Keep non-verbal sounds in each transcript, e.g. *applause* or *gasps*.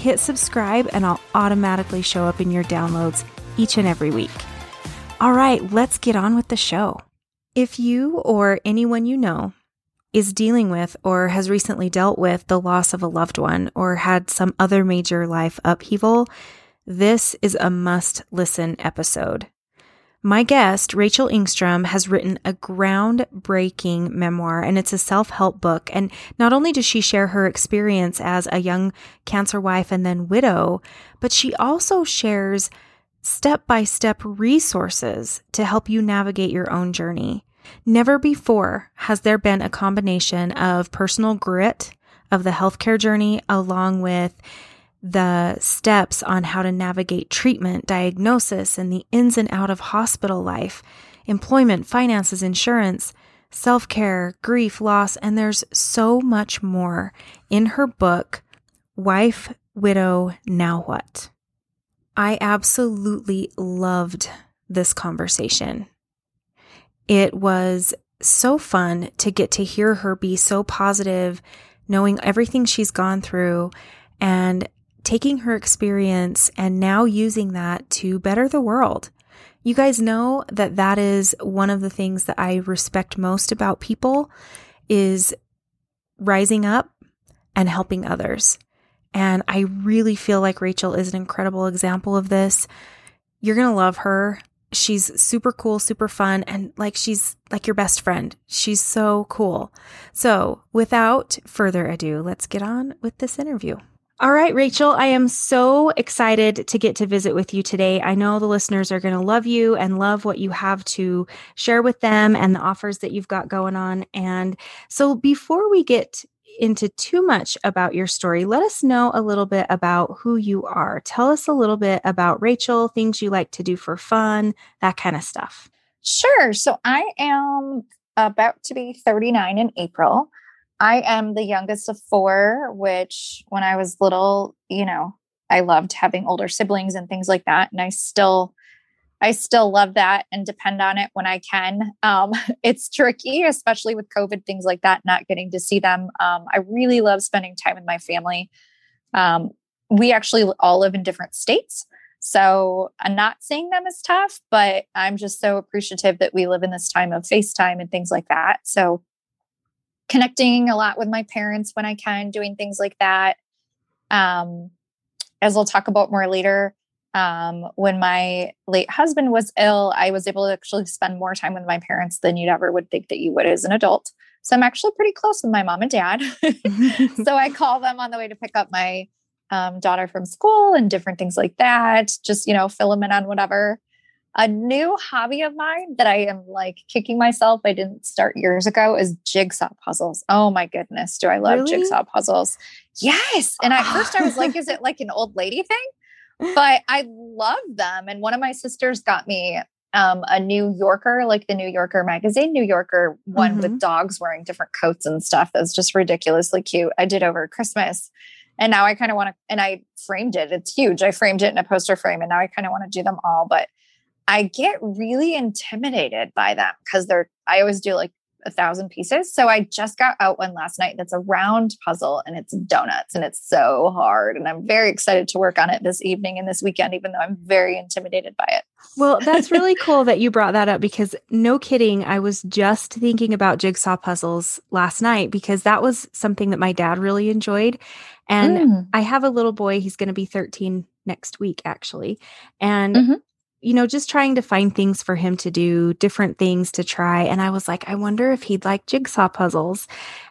hit subscribe and I'll automatically show up in your downloads each and every week. All right, let's get on with the show. If you or anyone you know is dealing with or has recently dealt with the loss of a loved one or had some other major life upheaval, this is a must listen episode. My guest, Rachel Engstrom, has written a groundbreaking memoir and it's a self help book. And not only does she share her experience as a young cancer wife and then widow, but she also shares step by step resources to help you navigate your own journey. Never before has there been a combination of personal grit of the healthcare journey along with the steps on how to navigate treatment, diagnosis, and the ins and out of hospital life, employment, finances, insurance, self care, grief, loss, and there's so much more in her book, Wife, Widow, Now What? I absolutely loved this conversation. It was so fun to get to hear her be so positive, knowing everything she's gone through and taking her experience and now using that to better the world. You guys know that that is one of the things that I respect most about people is rising up and helping others. And I really feel like Rachel is an incredible example of this. You're going to love her. She's super cool, super fun, and like she's like your best friend. She's so cool. So, without further ado, let's get on with this interview. All right, Rachel, I am so excited to get to visit with you today. I know the listeners are going to love you and love what you have to share with them and the offers that you've got going on. And so, before we get into too much about your story, let us know a little bit about who you are. Tell us a little bit about Rachel, things you like to do for fun, that kind of stuff. Sure. So, I am about to be 39 in April. I am the youngest of four, which when I was little, you know, I loved having older siblings and things like that. And I still, I still love that and depend on it when I can. Um, *laughs* it's tricky, especially with COVID, things like that, not getting to see them. Um, I really love spending time with my family. Um, we actually all live in different states. So I'm not seeing them is tough, but I'm just so appreciative that we live in this time of FaceTime and things like that. So connecting a lot with my parents when I can, doing things like that. Um, as I'll talk about more later, um, when my late husband was ill, I was able to actually spend more time with my parents than you'd ever would think that you would as an adult. So I'm actually pretty close with my mom and dad. *laughs* *laughs* so I call them on the way to pick up my um, daughter from school and different things like that. Just, you know, fill them in on whatever. A new hobby of mine that I am like kicking myself I didn't start years ago is jigsaw puzzles. Oh my goodness, do I love really? jigsaw puzzles? Yes. And at first I was like, is it *gasps* like an old lady thing? But I love them. And one of my sisters got me um, a New Yorker, like the New Yorker magazine, New Yorker one mm-hmm. with dogs wearing different coats and stuff. That's just ridiculously cute. I did over Christmas. And now I kind of want to, and I framed it. It's huge. I framed it in a poster frame and now I kind of want to do them all. But I get really intimidated by them because they're, I always do like a thousand pieces. So I just got out one last night that's a round puzzle and it's donuts and it's so hard. And I'm very excited to work on it this evening and this weekend, even though I'm very intimidated by it. Well, that's really *laughs* cool that you brought that up because no kidding, I was just thinking about jigsaw puzzles last night because that was something that my dad really enjoyed. And mm. I have a little boy, he's going to be 13 next week, actually. And mm-hmm you know, just trying to find things for him to do, different things to try. And I was like, I wonder if he'd like jigsaw puzzles.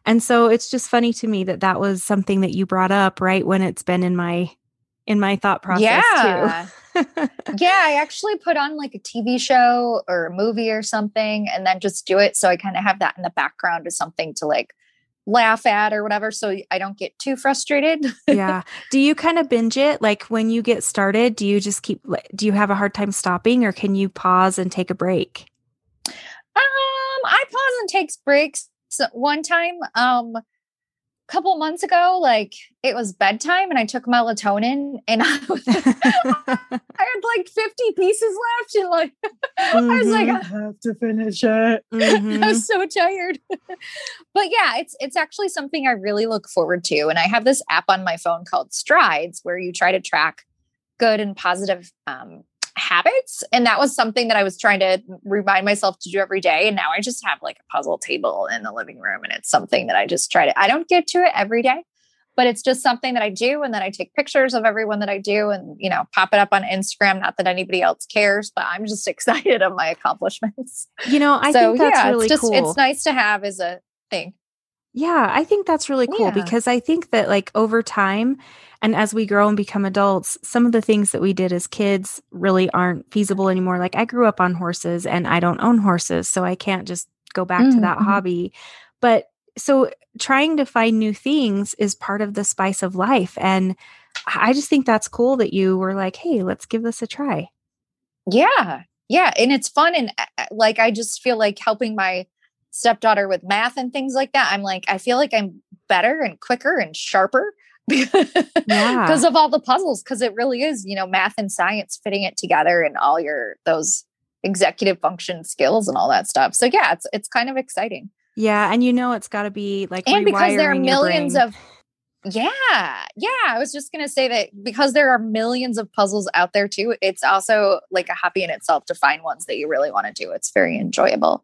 And so it's just funny to me that that was something that you brought up right when it's been in my in my thought process yeah. too. yeah, I actually put on like a TV show or a movie or something and then just do it so I kind of have that in the background as something to like laugh at or whatever so I don't get too frustrated. *laughs* yeah. Do you kind of binge it like when you get started, do you just keep do you have a hard time stopping or can you pause and take a break? Um I pause and takes breaks. One time um couple months ago, like it was bedtime and I took melatonin and *laughs* I, was, *laughs* I had like 50 pieces left and like mm-hmm. *laughs* I was like, mm-hmm. I have to finish it. Mm-hmm. I was so tired. but yeah, it's it's actually something I really look forward to. And I have this app on my phone called Strides where you try to track good and positive um, habits. And that was something that I was trying to remind myself to do every day. And now I just have like a puzzle table in the living room. And it's something that I just try to, I don't get to it every day, but it's just something that I do. And then I take pictures of everyone that I do and, you know, pop it up on Instagram. Not that anybody else cares, but I'm just *laughs* excited of my accomplishments. You know, I so, think that's yeah, really it's just, cool. It's nice to have as a thing. Yeah, I think that's really cool yeah. because I think that like over time, and as we grow and become adults, some of the things that we did as kids really aren't feasible anymore. Like I grew up on horses and I don't own horses, so I can't just go back mm-hmm. to that mm-hmm. hobby. But so trying to find new things is part of the spice of life. And I just think that's cool that you were like, hey, let's give this a try. Yeah. Yeah. And it's fun. And uh, uh, like, I just feel like helping my stepdaughter with math and things like that. I'm like, I feel like I'm better and quicker and sharper *laughs* because yeah. of all the puzzles because it really is you know math and science fitting it together and all your those executive function skills and all that stuff so yeah it's it's kind of exciting yeah and you know it's got to be like and because there are millions of yeah yeah i was just going to say that because there are millions of puzzles out there too it's also like a hobby in itself to find ones that you really want to do it's very enjoyable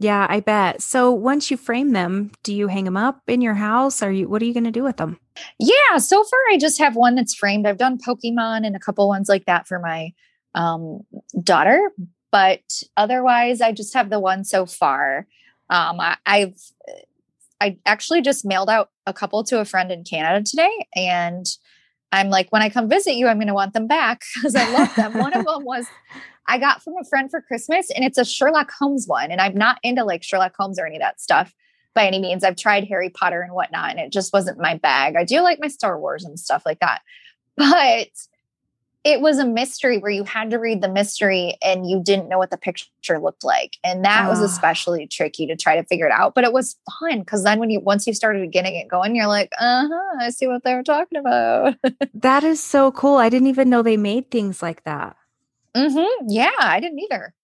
yeah, I bet. So once you frame them, do you hang them up in your house? Are you what are you going to do with them? Yeah, so far I just have one that's framed. I've done Pokemon and a couple ones like that for my um, daughter, but otherwise I just have the one so far. Um, I, I've I actually just mailed out a couple to a friend in Canada today, and I'm like, when I come visit you, I'm going to want them back *laughs* because I love them. one of *laughs* them was I got from a friend for Christmas, and it's a Sherlock Holmes one. And I'm not into like Sherlock Holmes or any of that stuff by any means. I've tried Harry Potter and whatnot, and it just wasn't my bag. I do like my Star Wars and stuff like that. But it was a mystery where you had to read the mystery and you didn't know what the picture looked like. And that was especially tricky to try to figure it out. But it was fun because then when you once you started getting it going, you're like, uh-huh, I see what they were talking about. *laughs* that is so cool. I didn't even know they made things like that. Mm-hmm. Yeah, I didn't either.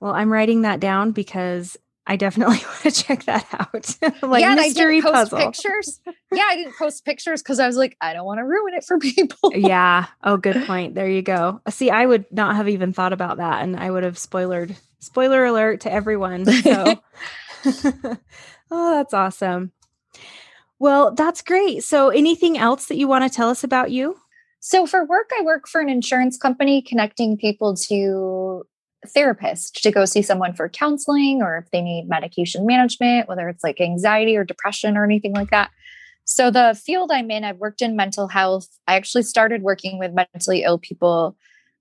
Well, I'm writing that down because I definitely *laughs* want to check that out. *laughs* like yeah, mystery I didn't post puzzle. pictures. *laughs* Yeah, I didn't post pictures because I was like, I don't want to ruin it for people. yeah. Oh, good point. There you go. See, I would not have even thought about that, and I would have spoilered. Spoiler alert to everyone. So, oh, that's awesome. Well, that's great. So, anything else that you want to tell us about you? So for work, I work for an insurance company connecting people to therapists to go see someone for counseling or if they need medication management, whether it's like anxiety or depression or anything like that. So the field I'm in, I've worked in mental health. I actually started working with mentally ill people.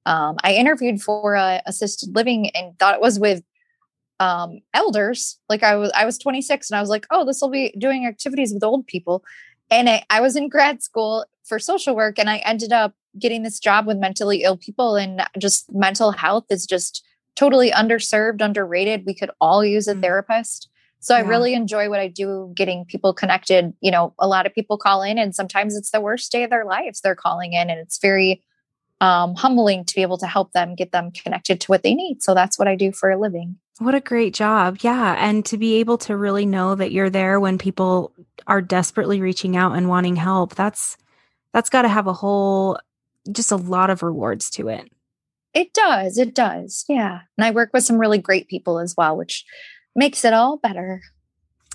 Um, I interviewed for a assisted living and thought it was with um, elders. Like I was, I was 26 and I was like, oh, this will be doing activities with old people. And I, I was in grad school for social work and I ended up getting this job with mentally ill people and just mental health is just totally underserved, underrated. We could all use a mm. therapist. So yeah. I really enjoy what I do getting people connected. You know, a lot of people call in and sometimes it's the worst day of their lives they're calling in and it's very um, humbling to be able to help them get them connected to what they need. So that's what I do for a living. What a great job. Yeah. And to be able to really know that you're there when people are desperately reaching out and wanting help, that's that's got to have a whole just a lot of rewards to it. It does. It does. Yeah. And I work with some really great people as well, which makes it all better.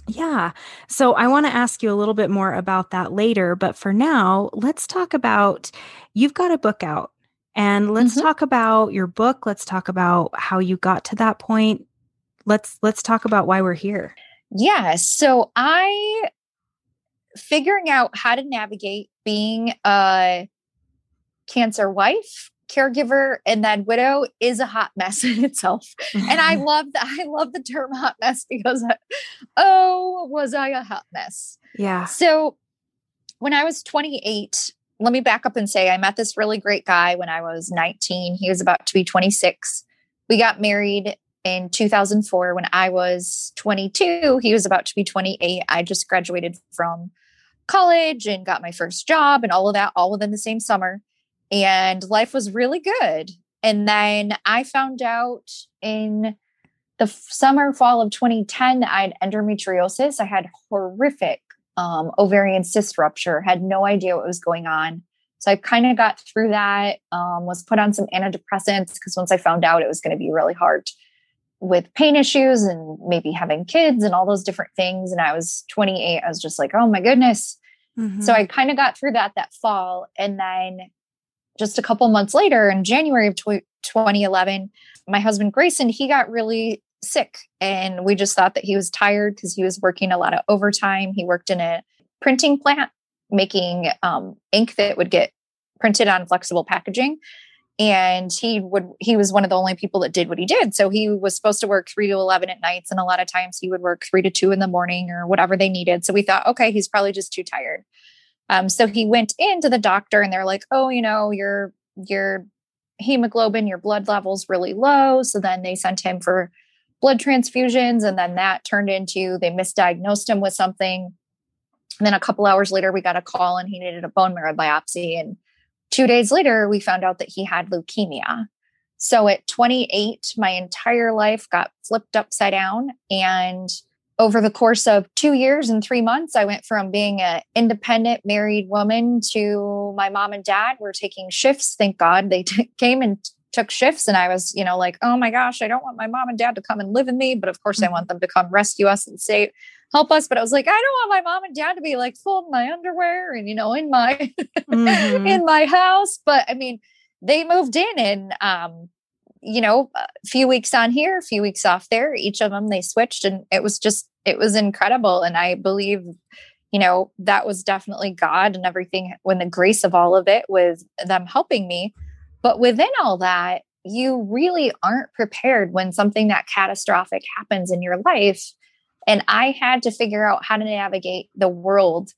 Yeah. So I want to ask you a little bit more about that later. But for now, let's talk about you've got a book out and let's mm-hmm. talk about your book. Let's talk about how you got to that point. Let's let's talk about why we're here. Yeah. So I figuring out how to navigate being a cancer wife caregiver and then widow is a hot mess *laughs* in itself. and I mm-hmm. love that. I love the term hot mess because, *laughs* oh, was I a hot mess? Yeah. So when I was 28, let me back up and say I met this really great guy when I was 19. He was about to be 26. We got married in 2004 when I was 22. He was about to be 28. I just graduated from college and got my first job and all of that all within the same summer. And life was really good. And then I found out in the summer, fall of 2010, I had endometriosis. I had horrific um, ovarian cyst rupture, had no idea what was going on. So I kind of got through that, um, was put on some antidepressants because once I found out it was going to be really hard with pain issues and maybe having kids and all those different things. And I was 28. I was just like, oh my goodness. Mm-hmm. So I kind of got through that that fall. And then just a couple months later, in January of 2011, my husband Grayson, he got really sick and we just thought that he was tired because he was working a lot of overtime. He worked in a printing plant making um, ink that would get printed on flexible packaging and he would he was one of the only people that did what he did. So he was supposed to work 3 to 11 at nights and a lot of times he would work 3 to 2 in the morning or whatever they needed. So we thought okay he's probably just too tired um, so he went into the doctor and they're like oh you know your your hemoglobin your blood levels really low so then they sent him for blood transfusions. And then that turned into they misdiagnosed him with something. And then a couple hours later, we got a call and he needed a bone marrow biopsy. And two days later, we found out that he had leukemia. So at 28, my entire life got flipped upside down. And over the course of two years and three months, I went from being an independent married woman to my mom and dad were taking shifts. Thank God they t- *laughs* came and took shifts and I was, you know, like, oh my gosh, I don't want my mom and dad to come and live with me, but of course mm-hmm. I want them to come rescue us and say help us. But I was like, I don't want my mom and dad to be like full of my underwear and you know, in my *laughs* mm-hmm. in my house. But I mean, they moved in and um, you know, a few weeks on here, a few weeks off there. Each of them they switched and it was just it was incredible. And I believe you know that was definitely god and everything when the grace of all of it was them helping me but within all that, you really aren't prepared when something that catastrophic happens in your life. And I had to figure out how to navigate the world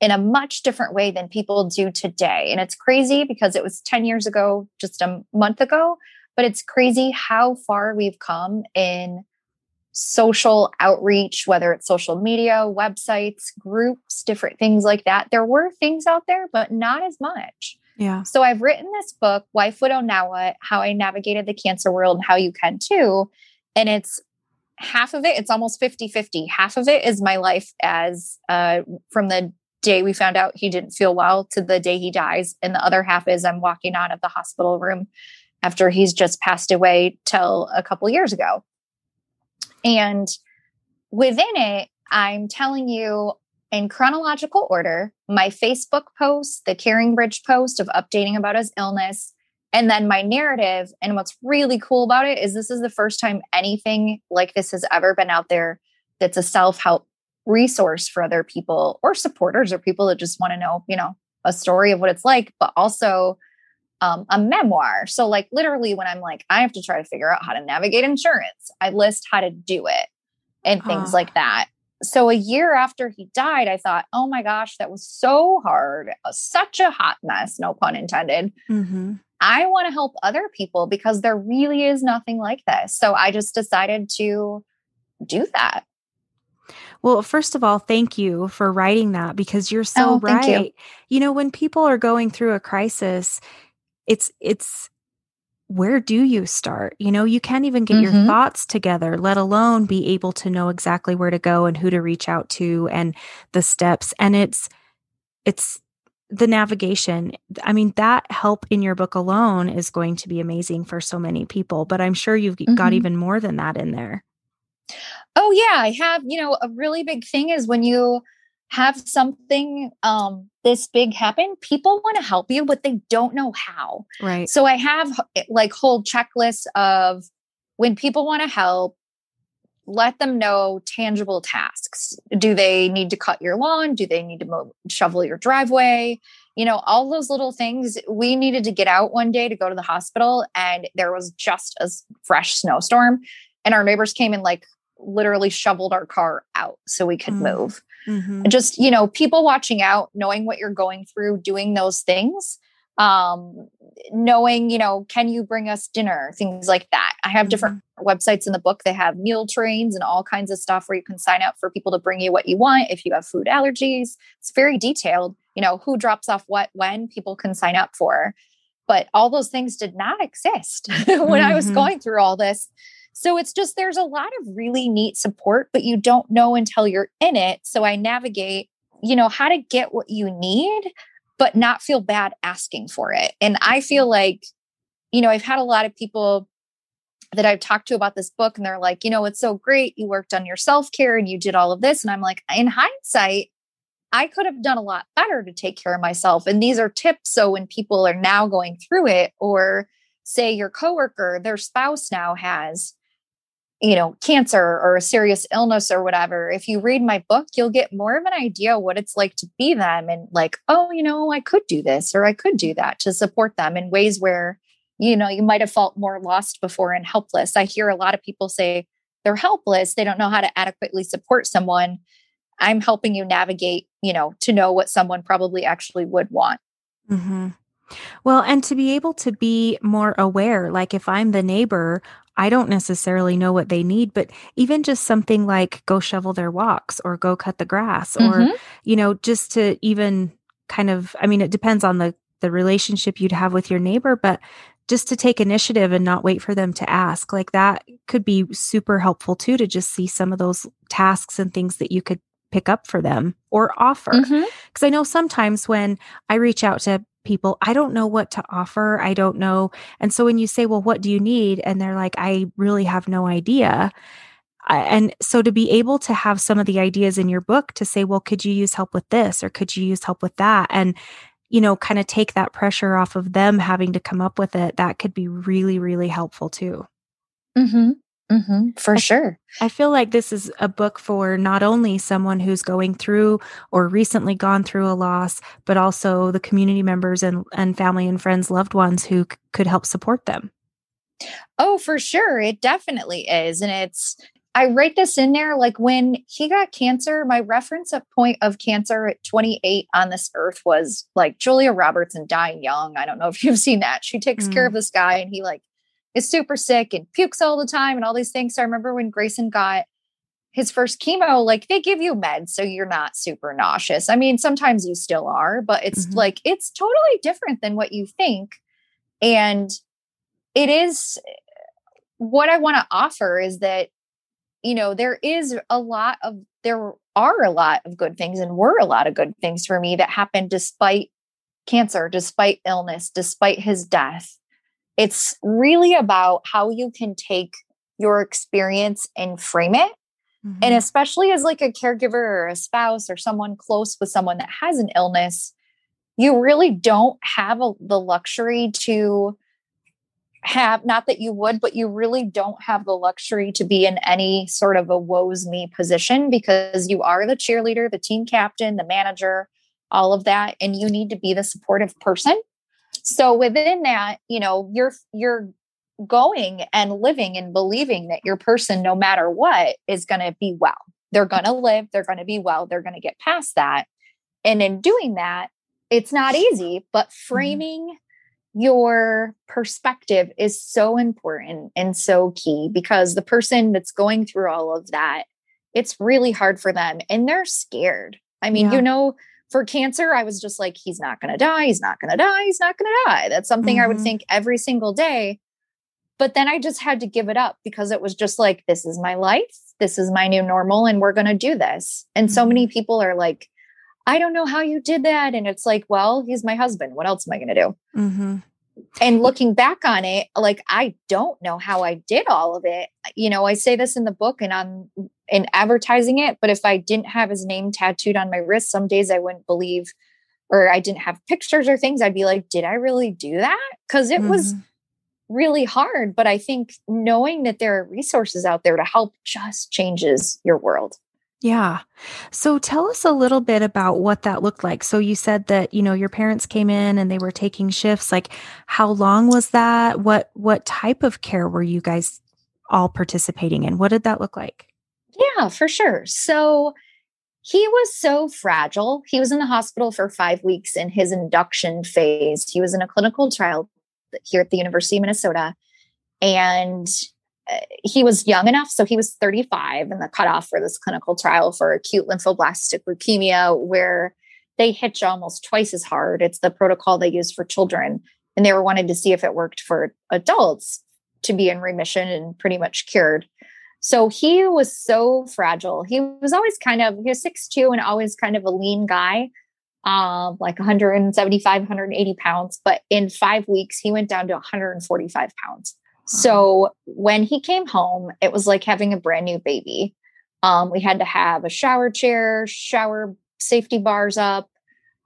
in a much different way than people do today. And it's crazy because it was 10 years ago, just a month ago, but it's crazy how far we've come in social outreach, whether it's social media, websites, groups, different things like that. There were things out there, but not as much. Yeah. So I've written this book, Wife, Widow, Now What? How I Navigated the Cancer World and How You Can Too. And it's half of it, it's almost 50 50. Half of it is my life as uh, from the day we found out he didn't feel well to the day he dies. And the other half is I'm walking out of the hospital room after he's just passed away till a couple years ago. And within it, I'm telling you in chronological order my Facebook post, the CaringBridge post of updating about his illness, and then my narrative. And what's really cool about it is this is the first time anything like this has ever been out there that's a self help resource for other people or supporters or people that just want to know, you know, a story of what it's like, but also um, a memoir. So, like, literally, when I'm like, I have to try to figure out how to navigate insurance, I list how to do it and things like that so a year after he died, I thought, oh my gosh, that was so hard, uh, such a hot mess, no pun intended. Mm-hmm. I want to help other people because there really is nothing like this. So I just decided to do that. Well, first of all, thank you for writing that because you're so oh, right. You. you know, when people are going through a crisis, it's it's where do you start? You know, you can't even get mm-hmm. your thoughts together, let alone be able to know exactly where to go and who to reach out to and the steps. And it's, it's, the navigation i mean that help in your book alone is going to be amazing for so many people but i'm sure you've mm-hmm. got even more than that in there oh yeah i have you know a really big thing is when you have something um, this big happen, people want to help you, but they don't know how. Right. So I have eh, like whole checklists of when people want to help, let them know tangible tasks. Do they need to cut your lawn? Do they need to mow, shovel your driveway? You know, all those little things. We needed to get out one day to go to the hospital, and there was just a fresh snowstorm. And our neighbors came and like literally shoveled our car out so we could mm. move. Mm-hmm. Just, you know, people watching out, knowing what you're going through, doing those things um knowing you know can you bring us dinner things like that i have different mm-hmm. websites in the book they have meal trains and all kinds of stuff where you can sign up for people to bring you what you want if you have food allergies it's very detailed you know who drops off what when people can sign up for but all those things did not exist *laughs* when mm-hmm. i was mm-hmm. going through all this so it's just there's a lot of really neat support but you don't know until you're in it so i navigate you know how to get what you need but not feel bad asking for it. And I feel like, you know, I've had a lot of people that I've talked to about this book, and they're like, you know, it's so great. You worked on your self care and you did all of this. And I'm like, in hindsight, I could have done a lot better to take care of myself. And these are tips. So when people are now going through it, or say your coworker, their spouse now has you know, cancer or a serious illness or whatever, if you read my book, you'll get more of an idea what it's like to be them and like, oh, you know, I could do this or I could do that to support them in ways where, you know, you might have felt more lost before and helpless. I hear a lot of people say they're helpless, they don't know how to adequately support someone. I'm helping you navigate, you know, to know what someone probably actually would want. Mm-hmm. Well, and to be able to be more aware, like if I'm the neighbor, I don't necessarily know what they need, but even just something like go shovel their walks or go cut the grass or, mm-hmm. you know, just to even kind of, I mean, it depends on the, the relationship you'd have with your neighbor, but just to take initiative and not wait for them to ask like that could be super helpful too to just see some of those tasks and things that you could pick up for them or offer because mm-hmm. i know sometimes when i reach out to people, I don't know what to offer. I don't know. And so when you say, well, what do you need? And they're like, I really have no idea. And so to be able to have some of the ideas in your book to say, well, could you use help with this or could you use help with that? And, you know, kind of take that pressure off of them having to come up with it, that could be really, really helpful too. Mm-hmm. Mm-hmm, for I, sure. I feel like this is a book for not only someone who's going through or recently gone through a loss, but also the community members and, and family and friends, loved ones who c- could help support them. Oh, for sure. It definitely is. And it's, I write this in there like when he got cancer, my reference at point of cancer at 28 on this earth was like Julia Roberts and dying young. I don't know if you've seen that. She takes mm. care of this guy and he like is super sick and pukes all the time and all these things. So I remember when Grayson got his first chemo, like they give you meds so you're not super nauseous. I mean, sometimes you still are, but it's mm-hmm. like it's totally different than what you think. And it is what I want to offer is that, you know, there is a lot of, there are a lot of good things and were a lot of good things for me that happened despite cancer, despite illness, despite his death. It's really about how you can take your experience and frame it. Mm-hmm. And especially as like a caregiver or a spouse or someone close with someone that has an illness, you really don't have a, the luxury to have not that you would but you really don't have the luxury to be in any sort of a woes me position because you are the cheerleader the team captain the manager all of that and you need to be the supportive person so within that, you know, you're you're going and living and believing that your person no matter what is going to be well. They're going to live, they're going to be well, they're going to get past that. And in doing that, it's not easy, but mm-hmm. framing your perspective is so important and so key because the person that's going through all of that, it's really hard for them and they're scared. I mean, yeah. you know, for cancer, I was just like, he's not going to die. He's not going to die. He's not going to die. That's something mm-hmm. I would mm-hmm. think every single day. But then I just had to give it up because it was just like, this is my life. This is my new normal. And we're going to do this. And so many mm-hmm. people are like, I don't know how you did that. And it's like, well, he's my husband. What else am I going to do? Mm-hmm. And looking back on it, like, I don't know how I did all of it. You know, I say this in the book and on in advertising it. But if I didn't have his name tattooed on my wrist, some days I wouldn't believe, or I didn't have pictures or things, I'd be like, did I really do that? Because it mm-hmm. was really hard. But I think knowing that there are resources out there to help just changes your world. Yeah. So tell us a little bit about what that looked like. So you said that, you know, your parents came in and they were taking shifts. Like how long was that? What what type of care were you guys all participating in? What did that look like? Yeah, for sure. So he was so fragile. He was in the hospital for 5 weeks in his induction phase. He was in a clinical trial here at the University of Minnesota and he was young enough, so he was 35 and the cutoff for this clinical trial for acute lymphoblastic leukemia, where they hitch almost twice as hard. It's the protocol they use for children. And they were wanting to see if it worked for adults to be in remission and pretty much cured. So he was so fragile. He was always kind of, he was 6'2 and always kind of a lean guy, um, like 175, 180 pounds. But in five weeks, he went down to 145 pounds. So when he came home, it was like having a brand new baby. Um, we had to have a shower chair, shower safety bars up.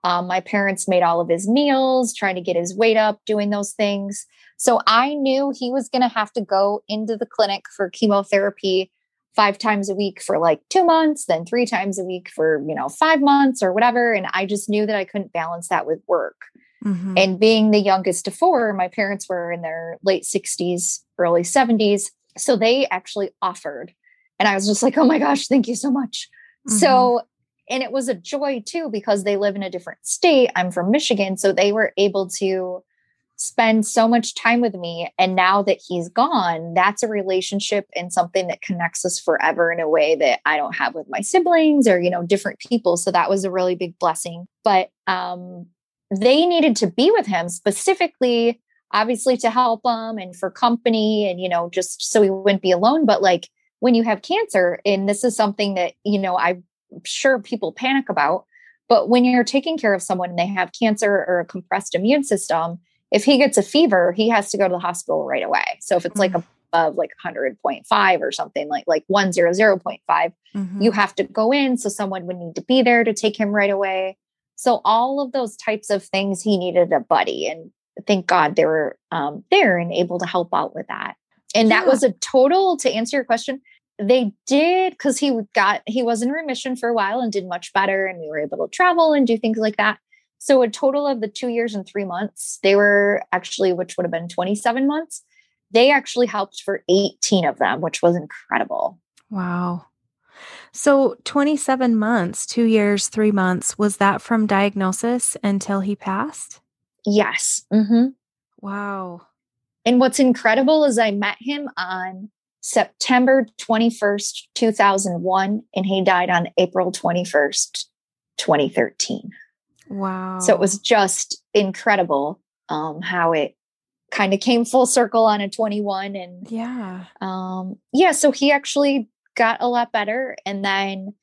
Um, my parents made all of his meals, trying to get his weight up, doing those things. So I knew he was going to have to go into the clinic for chemotherapy five times a week for like two months, then three times a week for, you know, five months or whatever. And I just knew that I couldn't balance that with work. Mm-hmm. And being the youngest of four, my parents were in their late 60s, early 70s. So they actually offered. And I was just like, oh my gosh, thank you so much. Mm-hmm. So, and it was a joy too, because they live in a different state. I'm from Michigan. So they were able to spend so much time with me. And now that he's gone, that's a relationship and something that connects us forever in a way that I don't have with my siblings or, you know, different people. So that was a really big blessing. But um, they needed to be with him specifically obviously to help him and for company and you know just so he wouldn't be alone but like when you have cancer and this is something that you know i'm sure people panic about but when you're taking care of someone and they have cancer or a compressed immune system if he gets a fever he has to go to the hospital right away so if it's like mm. above like 100.5 or something like like 100.5 mm-hmm. you have to go in so someone would need to be there to take him right away so all of those types of things, he needed a buddy, and thank God they were um, there and able to help out with that. And yeah. that was a total. To answer your question, they did because he got he was in remission for a while and did much better, and we were able to travel and do things like that. So a total of the two years and three months, they were actually, which would have been 27 months, they actually helped for 18 of them, which was incredible. Wow. So 27 months, two years, three months, was that from diagnosis until he passed? Yes. Mm-hmm. Wow. And what's incredible is I met him on September 21st, 2001, and he died on April 21st, 2013. Wow. So it was just incredible um, how it kind of came full circle on a 21 and yeah um yeah so he actually got a lot better. And then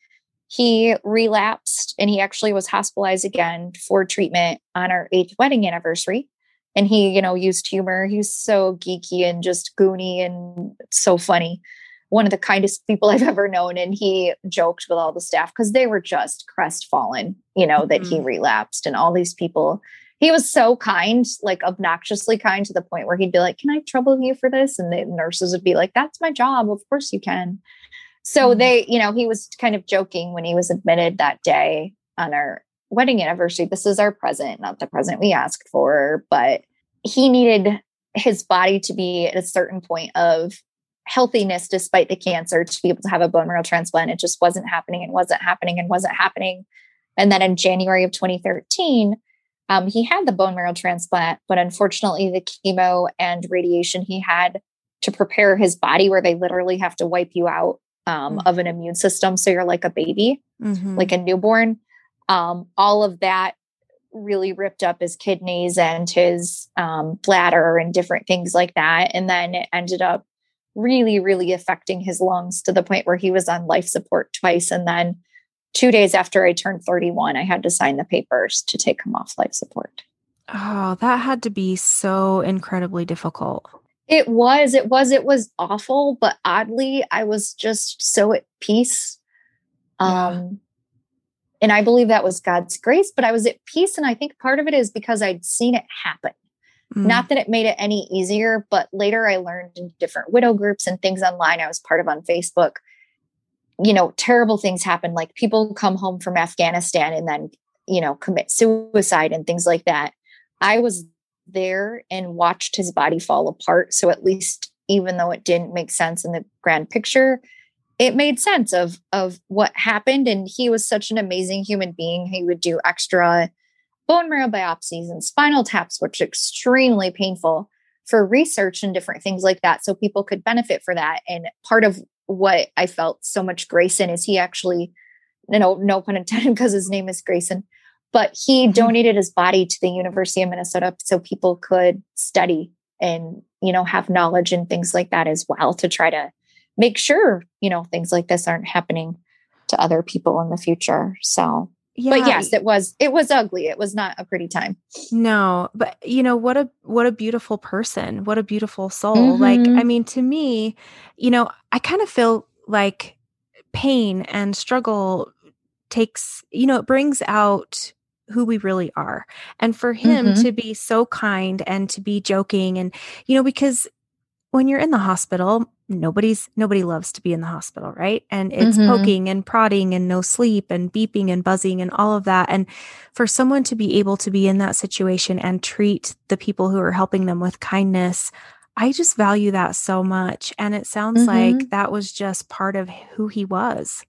he relapsed and he actually was hospitalized again for treatment on our eighth wedding anniversary. And he, you know, used humor. He was so geeky and just goony and so funny. One of the kindest *laughs* people I've ever known. And he joked with all the staff because they were just crestfallen, you know, mm-hmm. that he mm-hmm. relapsed and all these people. He was so kind, like obnoxiously kind to the point where he'd be like, Can I trouble you for this? And the nurses would be like, That's my job. Of course you can. So mm-hmm. they, you know, he was kind of joking when he was admitted that day on our wedding anniversary. This is our present, not the present we asked for, but he needed his body to be at a certain point of healthiness despite the cancer to be able to have a bone marrow transplant. It just wasn't happening and wasn't happening and wasn't happening. And then in January of 2013, um, he had the bone marrow transplant, but unfortunately, the chemo and radiation he had to prepare his body, where they literally have to wipe you out um, mm-hmm. of an immune system. So you're like a baby, mm-hmm. like a newborn. Um, all of that really ripped up his kidneys and his um, bladder and different things like that. And then it ended up really, really affecting his lungs to the point where he was on life support twice. And then two days after I turned 31, I had to sign the papers to take him off life support. Oh, that had to be so incredibly difficult. It was, it was, it was awful, but oddly, I was just so at peace. Yeah. Um, and I believe that was God's grace, but I was at peace. And I think part of it is because I'd seen it happen. Mm. Not that it made it any easier, but later I learned in different widow groups and things online I was part of on Facebook. You know, terrible things happen. Like people come home from Afghanistan and then, you know, commit suicide and things like that. I was there and watched his body fall apart. So at least, even though it didn't make sense in the grand picture, it made sense of of what happened. And he was such an amazing human being. He would do extra bone marrow biopsies and spinal taps, which are extremely painful for research and different things like that. So people could benefit for that. And part of what I felt so much grace in is he actually, know, no pun intended, *laughs* because his name is Grayson, but he mm-hmm. donated his body to the University of Minnesota so people could study and, you know, have knowledge and things like that as well to try to make sure, you know, things like this aren't happening to other people in the future. So yeah. But yes, it was it was ugly. It was not a pretty time. No, but you know what a what a beautiful person. What a beautiful soul. Mm-hmm. Like I mean to me, you know, I kind of feel like pain and struggle takes, you know, it brings out who we really are. And for him mm-hmm. to be so kind and to be joking and you know because when you're in the hospital, nobody's nobody loves to be in the hospital, right? And it's mm-hmm. poking and prodding and no sleep and beeping and buzzing and all of that. And for someone to be able to be in that situation and treat the people who are helping them with kindness, I just value that so much. And it sounds mm-hmm. like that was just part of who he was.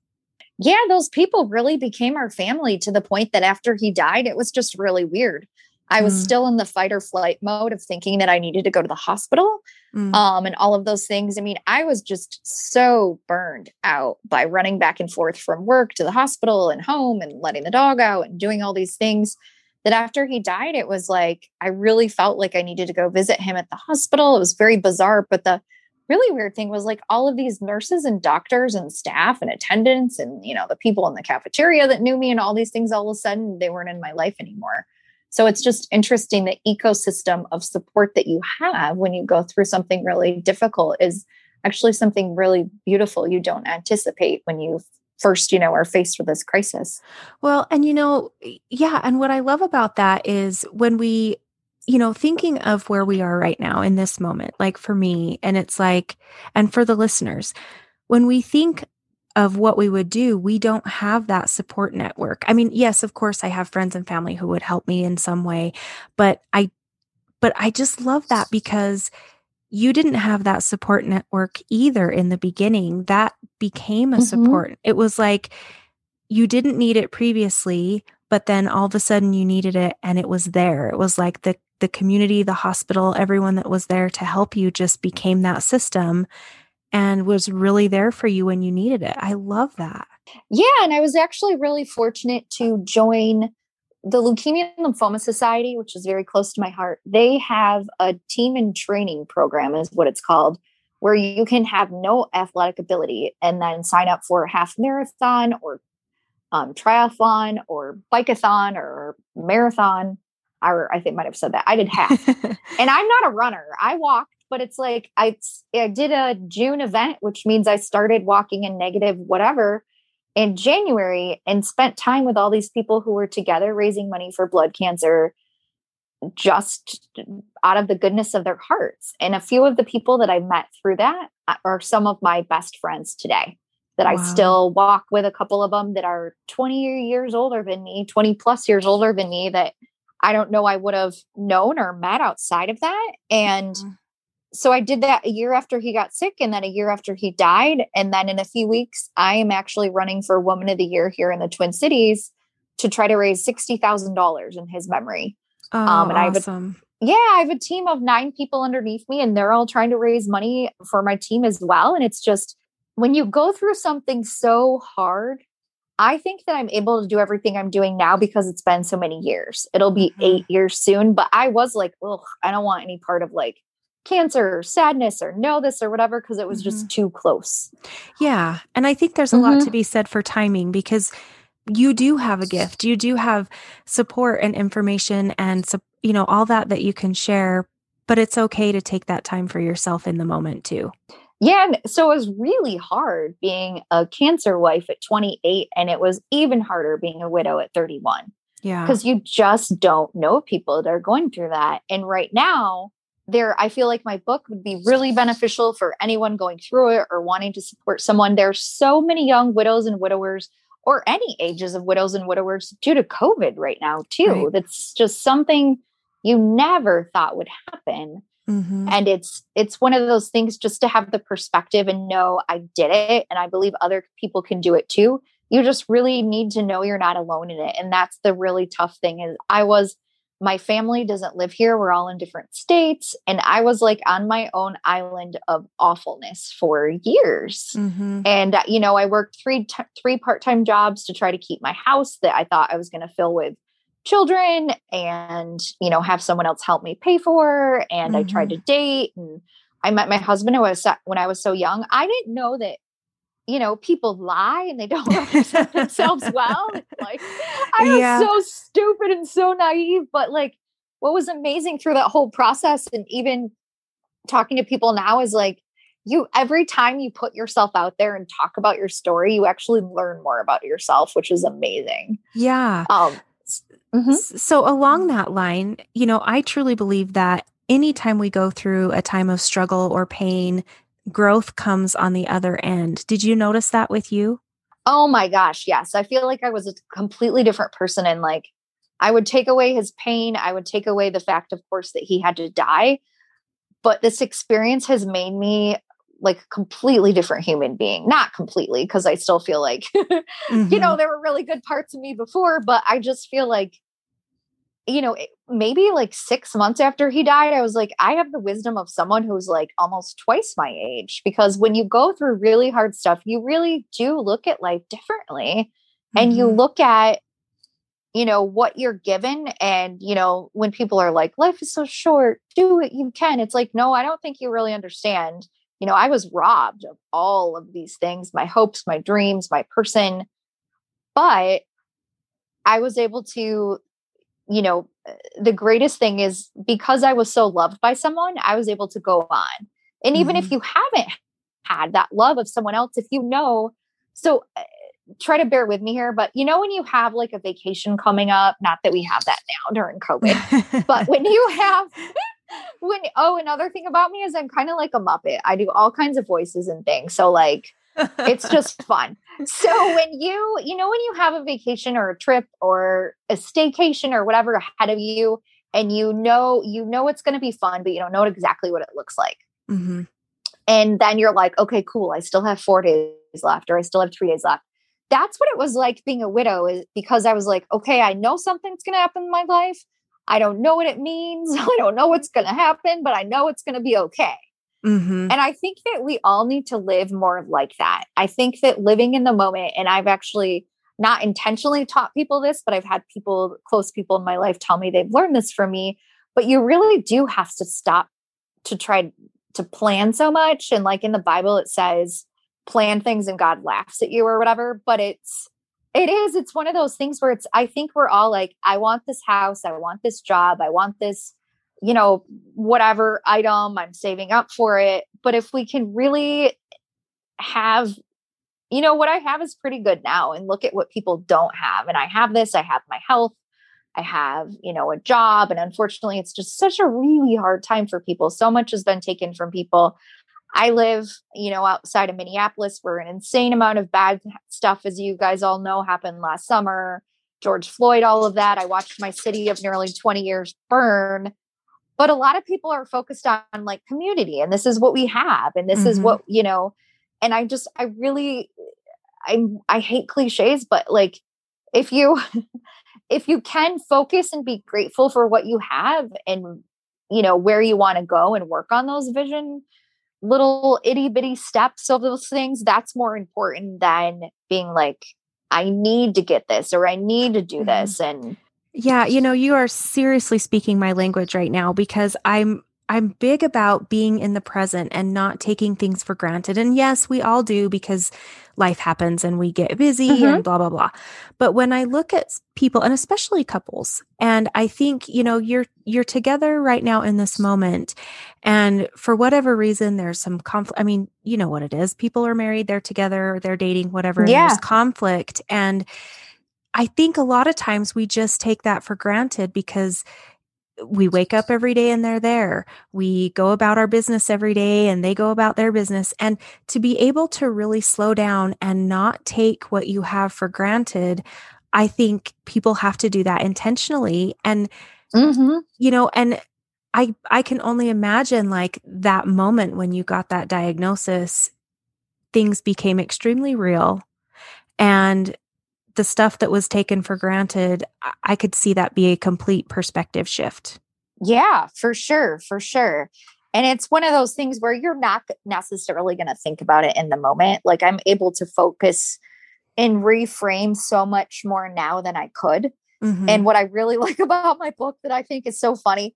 Yeah, those people really became our family to the point that after he died, it was just really weird. I was mm. still in the fight or flight mode of thinking that I needed to go to the hospital mm. um, and all of those things. I mean, I was just so burned out by running back and forth from work to the hospital and home and letting the dog out and doing all these things that after he died, it was like I really felt like I needed to go visit him at the hospital. It was very bizarre. But the really weird thing was like all of these nurses and doctors and staff and attendants and, you know, the people in the cafeteria that knew me and all these things all of a sudden they weren't in my life anymore. So it's just interesting the ecosystem of support that you have when you go through something really difficult is actually something really beautiful you don't anticipate when you first you know are faced with this crisis well and you know yeah and what i love about that is when we you know thinking of where we are right now in this moment like for me and it's like and for the listeners when we think of what we would do, we don't have that support network. I mean, yes, of course I have friends and family who would help me in some way, but I but I just love that because you didn't have that support network either in the beginning. That became a mm-hmm. support. It was like you didn't need it previously, but then all of a sudden you needed it and it was there. It was like the the community, the hospital, everyone that was there to help you just became that system and was really there for you when you needed it. I love that. Yeah. And I was actually really fortunate to join the Leukemia and Lymphoma Society, which is very close to my heart. They have a Team in Training program, is what it's called, where you can have no athletic ability and then sign up for half marathon or um, triathlon or bikeathon or marathon. Or I think might have said that. I did half. *laughs* and I'm not a runner. I walked but it's like I I did a June event, which means I started walking in negative whatever in January and spent time with all these people who were together raising money for blood cancer just out of the goodness of their hearts. And a few of the people that I met through that uh, are some of my best friends today that wow. I still walk with a couple of them that are 20 years older than me, 20 plus years older than me that I don't know I would have known or met outside of that. And mm-hmm so I did that a year after he got sick and then a year after he died. And then in a few weeks, I am actually running for Woman of the Year here in the Twin Cities to try to raise $60,000 in his memory. Oh, um, and awesome. I have a, yeah, I have a team of nine people underneath me and they're all trying to raise money for my team as well. And it's just when you go through something so hard, I think that I'm able to do everything I'm doing now because it's been so many years. It'll be mm-hmm. eight years soon, but I was like, oh, I don't want any part of like cancer or sadness or know this or whatever because it was mm-hmm. just too close. Yeah. And I think there's a mm-hmm. lot to mm-hmm. be said for timing because you do have a gift. You do have support and information and you know all that that you can share, but it's okay to take that time for yourself in the moment too. Yeah, and so it was really hard being a cancer wife at 28 and it was even harder being a widow at 31. Yeah. Because you just don't know people that are going through that. And right now, there, I feel like my book would be really beneficial for anyone going through it or wanting to support someone. There's so many young widows and widowers or any ages of widows and widowers due to COVID right now, too. Right. That's just something you never thought would happen. Mm-hmm. And it's it's one of those things just to have the perspective and know I did it and I believe other people can do it too. You just really need to know you're not alone in it. And that's the really tough thing is I was my family doesn't live here. We're all in different states. And I was like on my own island of awfulness for years. Mm-hmm. And, uh, you know, I worked three, t- three part-time jobs to try to keep my house that I thought I was going to fill with children and, you know, have someone else help me pay for. And mm-hmm. I tried to mm-hmm. date and I met my husband when I was, when I was so young. I didn't know that you know, people lie and they *laughs* don't represent themselves well. like I was yeah. so stupid and so naive, but like what was amazing through that whole process and even talking to people now is like you every time you put yourself out there and talk about your story, you actually learn more about yourself, which is amazing. Yeah. Um mm-hmm. so along that line, you know, I truly believe that anytime we go through a time of struggle or pain growth comes on the other end. Did you notice that with you? Oh my gosh, yes. I feel like I was a completely different person and like I would take away his pain, I would take away the fact of course that he had to die, but this experience has made me like a completely different human being. Not completely because I still feel like mm-hmm. *laughs* you know mm-hmm. there were really good parts of me before, but I just feel like you know, maybe like six months after he died, I was like, I have the wisdom of someone who's like almost twice my age. Because when you go through really hard stuff, you really do look at life differently. Mm-hmm. And you mm-hmm. look at, you know, what you're given. And, you know, when people are like, life is so short, do what you can. It's like, no, I don't think you really understand. You know, I was robbed of all of these things my hopes, my dreams, my person. But I was able to you know, the greatest thing is because I was so loved by someone, I was able to go on. And even mm-hmm. if you haven't had that love of someone else, if you know, so uh, try to bear with me here, but you know, when you have like a vacation coming up, not that we have that now during COVID, but when *laughs* you have, *laughs* when, oh, another thing about me is I'm kind of like a Muppet. I do all kinds of voices and things. So, like, it's just fun. So when you, you know, when you have a vacation or a trip or a staycation or whatever ahead of you, and you know, you know it's going to be fun, but you don't know exactly what it looks like. Mm-hmm. And then you're like, okay, cool. I still have four days left, or I still have three days left. That's what it was like being a widow, is because I was like, okay, I know something's going to happen in my life. I don't know what it means. *laughs* I don't know what's going to happen, but I know it's going to be okay. Mm-hmm. And I think that we all need to live more like that. I think that living in the moment, and I've actually not intentionally taught people this, but I've had people, close people in my life, tell me they've learned this from me. But you really do have to stop to try to plan so much. And like in the Bible, it says, plan things and God laughs at you or whatever. But it's, it is, it's one of those things where it's, I think we're all like, I want this house, I want this job, I want this you know, whatever item, I'm saving up for it. But if we can really have, you know, what I have is pretty good now and look at what people don't have. And I have this, I have my health, I have, you know, a job. And unfortunately, it's just such a really hard time for people. So much has been taken from people. I live, you know, outside of Minneapolis where an insane amount of bad stuff, as you guys all know, happened last summer. George Floyd, all of that. I watched my city of nearly 20 years burn but a lot of people are focused on like community and this is what we have and this mm-hmm. is what you know and i just i really i i hate cliches but like if you *laughs* if you can focus and be grateful for what you have and you know where you want to go and work on those vision little itty bitty steps of those things that's more important than being like i need to get this or i need to do mm-hmm. this and yeah, you know, you are seriously speaking my language right now because I'm I'm big about being in the present and not taking things for granted. And yes, we all do because life happens and we get busy mm-hmm. and blah blah blah. But when I look at people and especially couples and I think, you know, you're you're together right now in this moment and for whatever reason there's some conflict. I mean, you know what it is. People are married, they're together, they're dating, whatever. Yeah. there's conflict and I think a lot of times we just take that for granted because we wake up every day and they're there. We go about our business every day and they go about their business. And to be able to really slow down and not take what you have for granted, I think people have to do that intentionally. And, mm-hmm. you know, and I, I can only imagine like that moment when you got that diagnosis, things became extremely real. And the stuff that was taken for granted, I could see that be a complete perspective shift. Yeah, for sure, for sure. And it's one of those things where you're not necessarily going to think about it in the moment. Like I'm able to focus and reframe so much more now than I could. Mm-hmm. And what I really *laughs* like about my book that I think is so funny,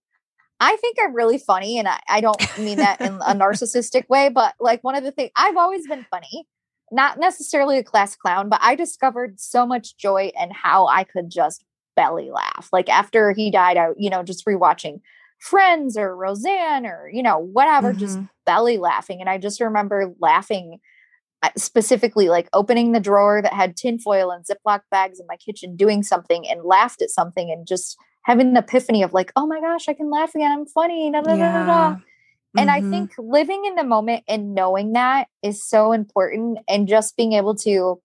I think I'm really funny. And I, I don't mean that in a *laughs* narcissistic way, but like one of the things I've always been funny not necessarily a class clown, but I discovered so much joy in how I could just belly laugh. Like after he died, I, you know, just rewatching Friends or Roseanne or, you know, whatever, mm-hmm. just belly laughing. And I just remember laughing uh, specifically like opening the drawer that had tinfoil and Ziploc bags in my kitchen, doing something and laughed at something and just having an epiphany of like, oh my gosh, I can laugh again. I'm funny. Da, da, yeah. da, and mm-hmm. I think living in the moment and knowing that is so important and just being able to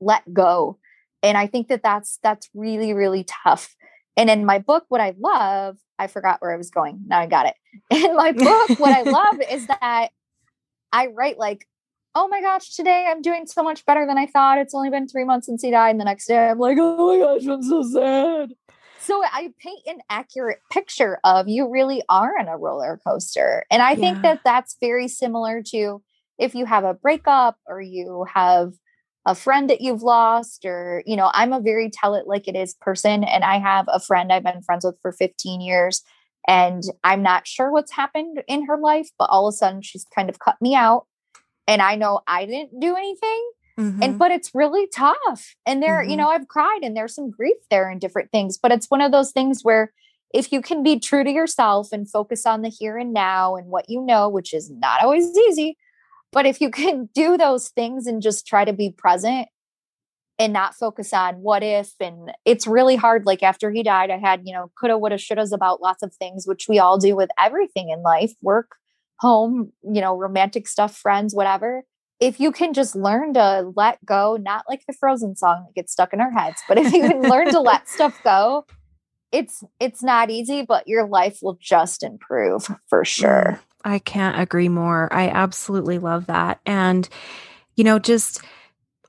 let go. And I think that that's that's really really tough. And in my book what I love, I forgot where I was going. Now I got it. *laughs* In my book what I love *laughs* is that I write like oh my gosh, today I'm doing so much better than I thought. It's only been three months since he died. And the next day I'm like, oh my gosh, I'm so sad. So I paint an accurate picture of you really are on a roller coaster. And I yeah. think that that's very similar to if you have a breakup or you have a friend that you've lost or you know i'm a very tell it like it is person and i have a friend i've been friends with for 15 years and i'm not sure what's happened in her life but all of a sudden she's kind of cut me out and i know i didn't do anything Mm-hmm. And but it's really tough. And there, mm-hmm. you know, I've cried and there's some grief there and different things, but it's one of those things where if you can be true to yourself and focus on the here and now and what you know, which is not always easy, but if you *laughs* can do those things and just try to be present and not focus on what if and it's really hard like after he died i had you know coulda woulda shouldas about lots of things which we all do with everything in life work home you know romantic stuff friends whatever if you can just learn to let go, not like the Frozen song that gets stuck in our heads, but if you can learn to let *laughs* stuff go, it's it's not easy, but your life will just improve for mm, sure. I can't agree more. I absolutely love that. And you know, just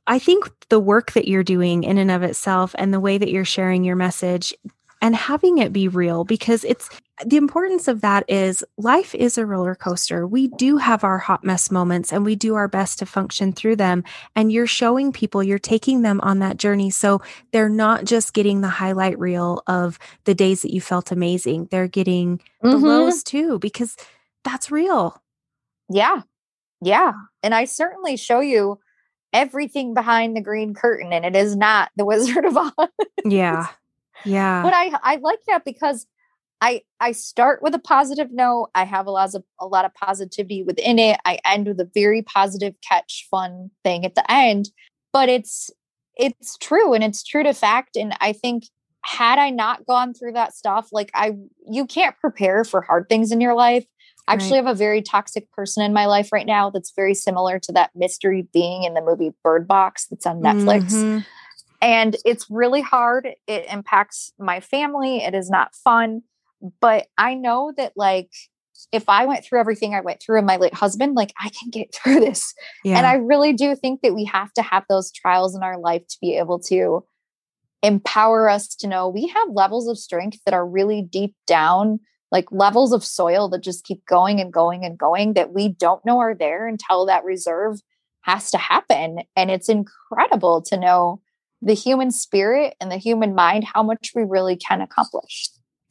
I think the work that you're doing in and of itself and the way that you're sharing your message and having it be real because it's the importance of that is life is a roller coaster. We do have our hot mess moments and we do our best to function through them. And you're showing people, you're taking them on that journey. So they're not just getting the highlight reel of the days that you felt amazing, they're getting mm-hmm. the lows too, because that's real. Yeah. Yeah. And I certainly show you everything behind the green curtain, and it is not the *laughs* Wizard of Oz. Yeah. Yeah. But I I like that because I I start with a positive note. I have a lot of a lot of positivity within it. I end with a very positive catch fun thing at the end. But it's it's true and it's true to fact. And I think had I not gone through that stuff, like I you can't prepare for hard things in your life. I actually right. have a very toxic person in my life right now that's very similar to that mystery being in the movie Bird Box that's on Netflix. Mm-hmm. And it's really hard. It impacts my family. It is not fun but I know that like if I went through everything I went through and my late husband, like I can get *laughs* through this. Yeah. And I really do think that we have to have those trials in our life to be able to empower us to know we have levels of strength that are really deep down, like levels of soil that just keep going and going and going that we don't know are there until that reserve has to happen. And it's incredible to know the human spirit and the human mind, how much we really can accomplish.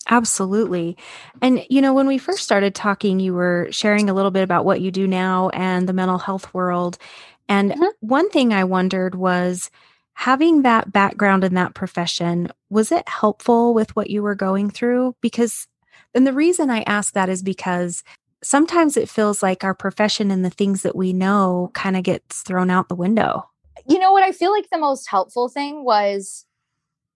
Absolutely. And, you know, when we first started talking, you were sharing a little bit about what you do now and the mental health world. And mm-hmm. one thing I wondered was having that background in that profession, was it helpful with what you were going through? Because, and the reason I ask that is because sometimes it feels like our profession and the things that we know kind of gets thrown out the window you know what I feel like the most helpful thing was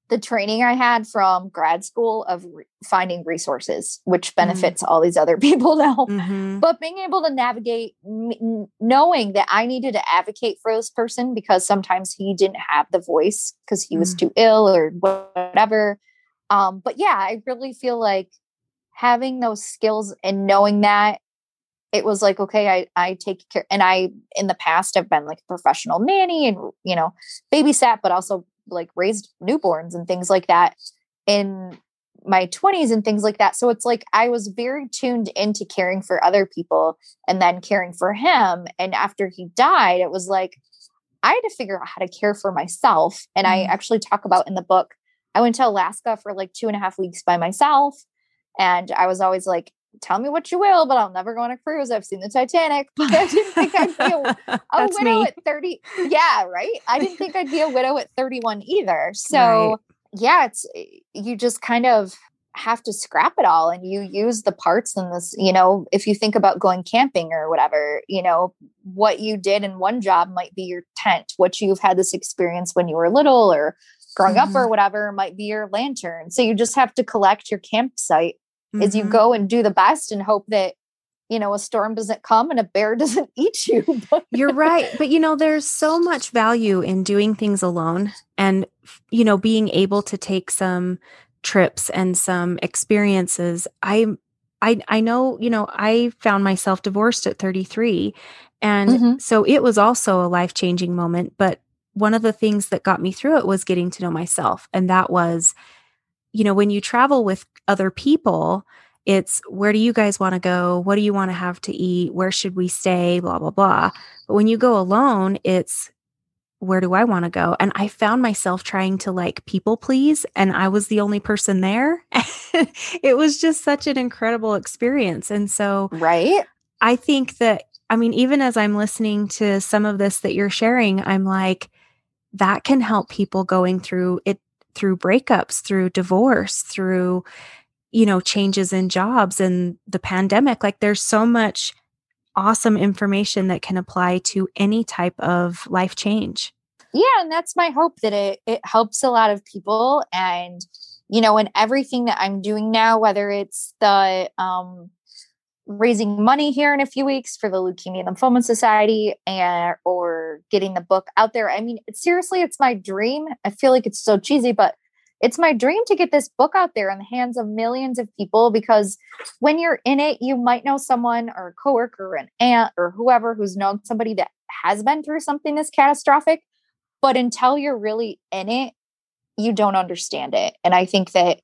the training I had from grad school of re- finding resources, which mm-hmm. benefits mm all these other *laughs* people now. Mm-hmm. But being able to navigate, m- knowing that I needed to advocate for this person because sometimes he didn't have the voice because he mm was too ill or whatever. Um, but yeah, I really feel like having those skills and knowing that it was like okay i i take care and i in the past i've been like a professional nanny and you know babysat but also like raised newborns and things like that in my 20s and things like that. So it's like i was very tuned into caring for other people and then caring for him and after he died it was like i had to figure out how to care for myself and i mm-hmm. actually talk about in the book i went to alaska for like two and a half weeks by myself and i was always like tell me what you will, but I'll never go on a cruise. I've seen the Titanic, *laughs* but I didn't think I'd be a, *laughs* a widow me. at 30. Yeah, right. I didn't think I'd be a widow at 31 either. So, right. yeah, it's eh, you just kind of have to scrap it all and you use the parts in this, you know, if you think about going camping or whatever, you know, what you did in one job might be your tent, what you've had this experience when you were little or growing mm-hmm. up or mm-hmm. whatever might be your lantern. So you just have to collect your campsite mm-hmm. is you mm-hmm. go and do the best and hope that you know a storm doesn't come and a bear *laughs* doesn't eat you you're right but you know there's so much value in doing things alone and you know being able to take some trips and some experiences i i i know you know i found myself divorced at 33 and mm-hmm. so it was also a life-changing moment but one of the things that got me through it was getting to know myself and that was you know, when you travel with other people, it's where do you guys want to go? What do you want to have to eat? Where should we stay? Blah, blah, blah. But when you go alone, it's where do I want to go? And I found myself trying to like people please, and I was the only person there. *laughs* it was just such an incredible experience. And so, right. I think that, I mean, even as I'm listening to some of this that you're sharing, I'm like, that can help people going through it through breakups, through divorce, through, you know, changes in jobs and the pandemic. Like there's so much awesome information that can apply to any type of life change. Yeah, and that's my hope that it it helps a lot of people and you know, in everything that I'm doing now, whether it's the um raising money here in a few weeks for the Leukemia Lymphoma Society and or getting the book out there. I mean, seriously, it's my dream. I feel like it's so cheesy, but it's my dream to get this book out there in the hands of millions of people because when you're in it, you might know someone or a coworker or an aunt or whoever who's known somebody that has been through something this catastrophic. But until you're really in it, you don't understand it. And I think that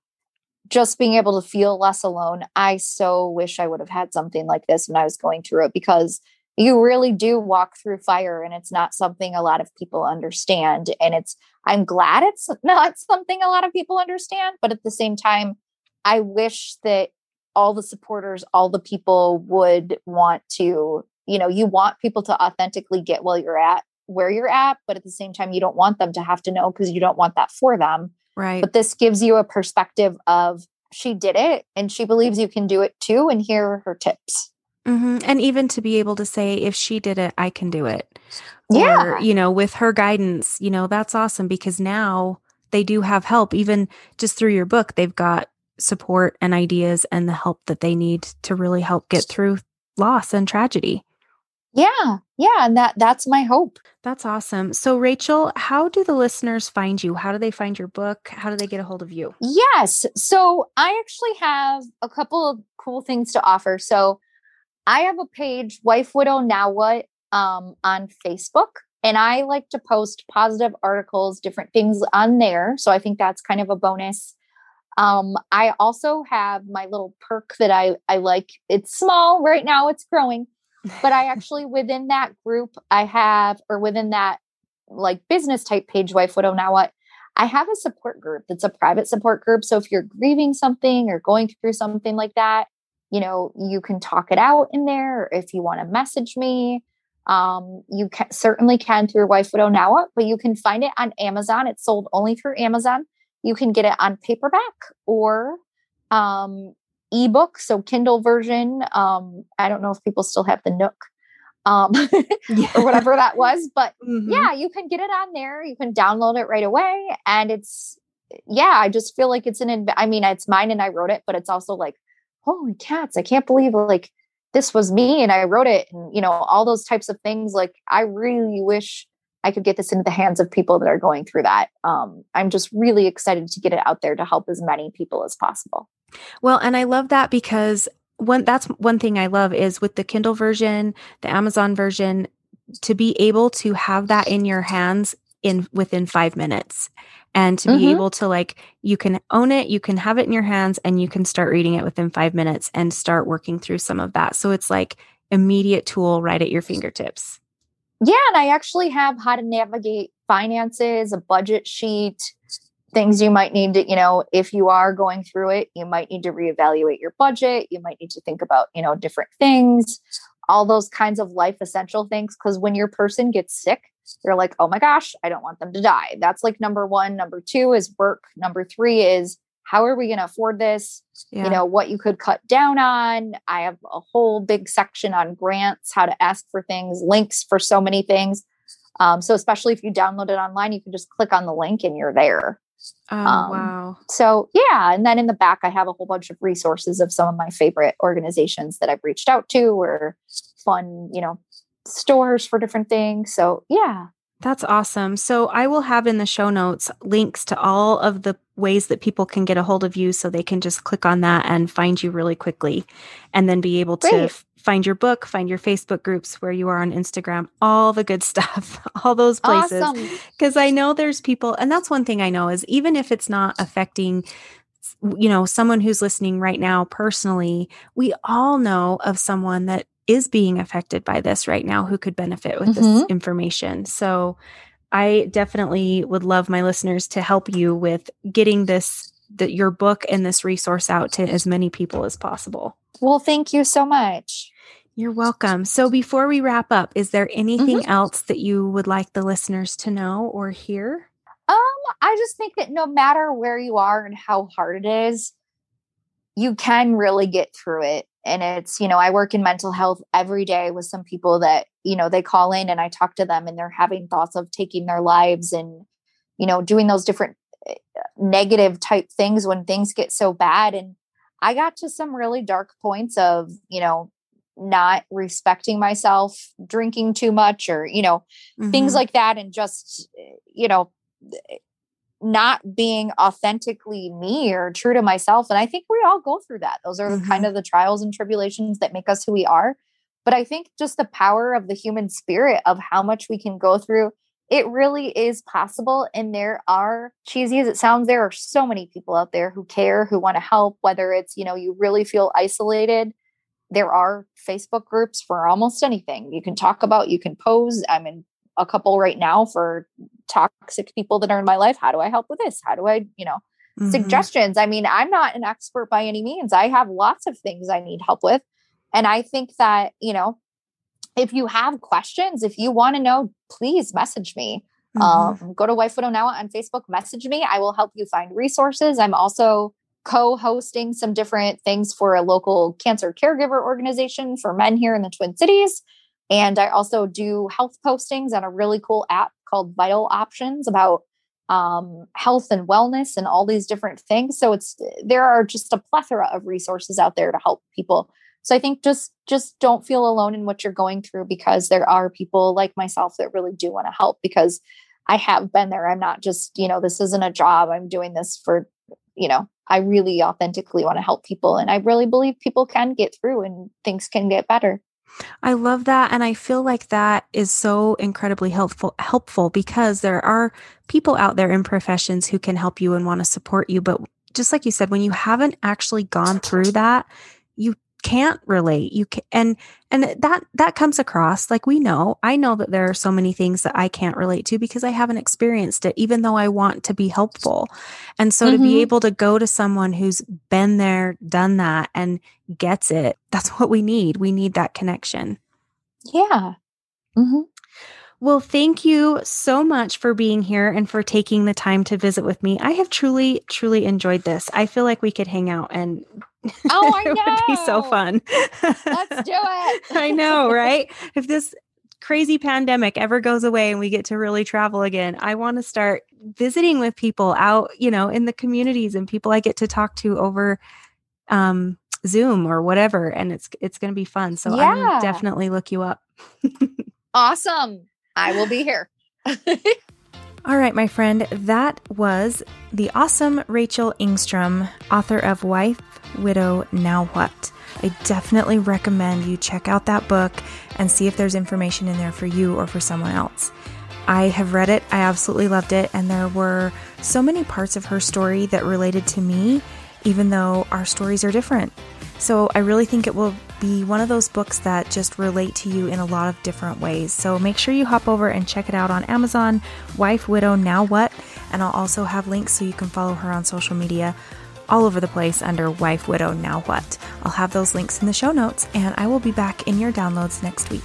just being able to feel less alone. I so wish I would have had something like this when I was going through it because you really do walk through fire and it's not something a lot of people understand. And it's, I'm glad it's *laughs* not something a lot of people understand, but at the same time, I wish that all the supporters, all the people would want to, you know, you want people to authentically get where you're at, where you're at, but at the same time, you don't want them to have to know because you don't want that for them. Right. But this gives you a perspective of she did it and she believes you can do it too. And here are her tips. Mm-hmm. And even to be able to say, if she did it, I can do it. Yeah. Or, you know, with her guidance, you know, that's awesome because now they do have help. Even just through your book, they've got support and ideas and the help that they need to really help get through loss and tragedy. Yeah. Yeah. And that that's my hope. That's awesome. So Rachel, how do the listeners find you? How do they find your book? How do they get a hold of you? Yes. So I actually have a couple of cool things to offer. So I have a page, Wife Widow Now What, um, on Facebook. And I like to post positive articles, different things on there. So I think that's kind of a bonus. Um, I also have my little perk that I, I like. It's small right now, it's growing but I actually within that group I have or within that like business type page wife widow now what I have a support group that's a private support group. So if you're grieving something or going through something like that you know you can talk it out in there. Or if you want to message me um, you can, certainly can through wife widow now what but you can find it on Amazon. It's sold only through Amazon. You can get it on paperback or um, ebook, so Kindle version. Um, I don't know if people still have the Nook, um, *laughs* yeah. or whatever that was. But mm-hmm. yeah, you can get it on there. You can download it right away. And it's, yeah, I just feel like it's an, I mean, it's mine and I wrote it, but it's also like, holy cats, I can't believe like this was me and I wrote it and, you know, all those types of things. Like, I really wish I could get this into the hands of people that are going through that. Um, I'm just really excited to get it out there to help as many people as possible. Well, and I love that because one that's one thing I love is with the Kindle version, the Amazon version, to be able to have that in your hands in within five minutes and to mm-hmm. be able to like you can own it you can have it in your hands and you can start reading it within five minutes and start working through some of that so it's like immediate tool right at your fingertips yeah and i actually have how to navigate finances a budget sheet things you might need to, you know, if you are going through it, you might need to reevaluate your budget. You might need to think about, you know, different things, all those kinds of life essential things. Cause when your person gets sick, you're like, oh my gosh, I don't want them to die. That's like number one. Number two is work. Number three is how are we going to afford this? Yeah. You know, what you could cut down on. I have a whole big section on grants, how to ask for things, links for so many things. Um, so especially if you download it online, you can just click on the link and you're there. Oh, um, wow. So, yeah. And then in the back, I have a whole bunch of resources of some of my favorite organizations that I've reached out to or fun, you know, stores for different things. So, yeah. That's awesome. So, I will have in the show notes links to all of the ways that people can get a hold of you so they can just click on that and find you really quickly and then be able Great. to f- find your book, find your Facebook groups where you are on Instagram, all the good *laughs* stuff, all those places. Because awesome. I know there's people, and that's one thing I know is even if it's not affecting you know someone who's listening right now personally we all know of someone that is being affected by this right now who could benefit with mm-hmm. this information so I definitely would love my listeners to help you with getting this that your book and this resource out to as many people as possible. Well, thank you so much. You're welcome. So before we wrap up, is there anything mm-hmm. else that you would like the listeners to know or hear? Um, I just think that no matter where you are and how hard it is, you can really get through it and it's you know i work in mental health every day with some people that you know they call in and i talk to them and they're having thoughts of taking their lives and you know doing those different eh, negative type things when things get so bad and i got to some really dark points of you know not respecting myself drinking too much or you know mm-hmm. things like that and just eh, you know eh, not being authentically me or true to myself. And I think we all go through that. Those are mm-hmm. kind of the trials and tribulations that make us who we are. But I think just the power of the human spirit of how much we can go through, it really is possible. And there are, cheesy as it sounds, there are so many people out there who care, who want to help, whether it's, you know, you really feel isolated. There are Facebook groups for almost anything you can talk about, you can pose. I'm in a couple right now for toxic people that are in my life. How do I help with this? How do I, you know, mm-hmm. suggestions? I mean, I'm not an expert by any means. I have lots of things I need help with. And I think that, you know, if you have questions, if you want to know, please message me. Mm-hmm. Um, go to Wife Widow Now on Facebook, message me. I will help you find resources. I'm also co hosting some different things for a local cancer caregiver organization for men here in the Twin Cities. And I also do health postings on a really cool app called Vital Options about um, health and wellness and all these different things. So it's there are just a plethora of resources out there to help people. So I think just just don't feel alone in what you're going through because there are people like myself that really do want to help because I have been there. I'm not just, you know, this isn't a job. I'm doing this for, you know, I really authentically want to help people and I really believe people can get through and things can get better. I love that and I feel like that is so incredibly helpful helpful because there are people out there in professions who can help you and want to support you but just like you said when you haven't actually gone through that you can't relate you can and and that that comes across like we know i know that there are so many things that i can't relate to because i haven't experienced it even though i want to be helpful and so mm-hmm. to be mm-hmm. able to go to someone who's been there done that and gets it that's what we need we need that connection yeah mm-hmm. Well, thank you so much for being here and for taking the time to visit with me. I have truly, truly enjoyed this. I feel like we could hang out and Oh, I know. *laughs* it would be so fun. Let's do it. *laughs* I know, right? If this crazy pandemic ever goes away and we get to really travel again, I want to start visiting with people out, you know, in the communities and people I get to talk to over um Zoom or whatever and it's it's going to be fun. So Yeah. I'm definitely look you up. *laughs* Awesome. I will be here. All right, my friend, that was the awesome Rachel Engstrom, author of Wife, Widow, Now What. I definitely recommend you check out that book and see if there's information in there for you or for someone else. I have read it, I absolutely loved it, and there were so many parts of her story that related to me, even though our stories are different. So I really think it will be one of those books that just relate to you in a lot of different ways. So make sure you hop over and check it out on Amazon, Wife, Widow, Now What? And I'll also have links so you can follow her on social media all over the place under Wife, Widow, Now What? I'll have those links in the show notes, and I will be back in your downloads next week.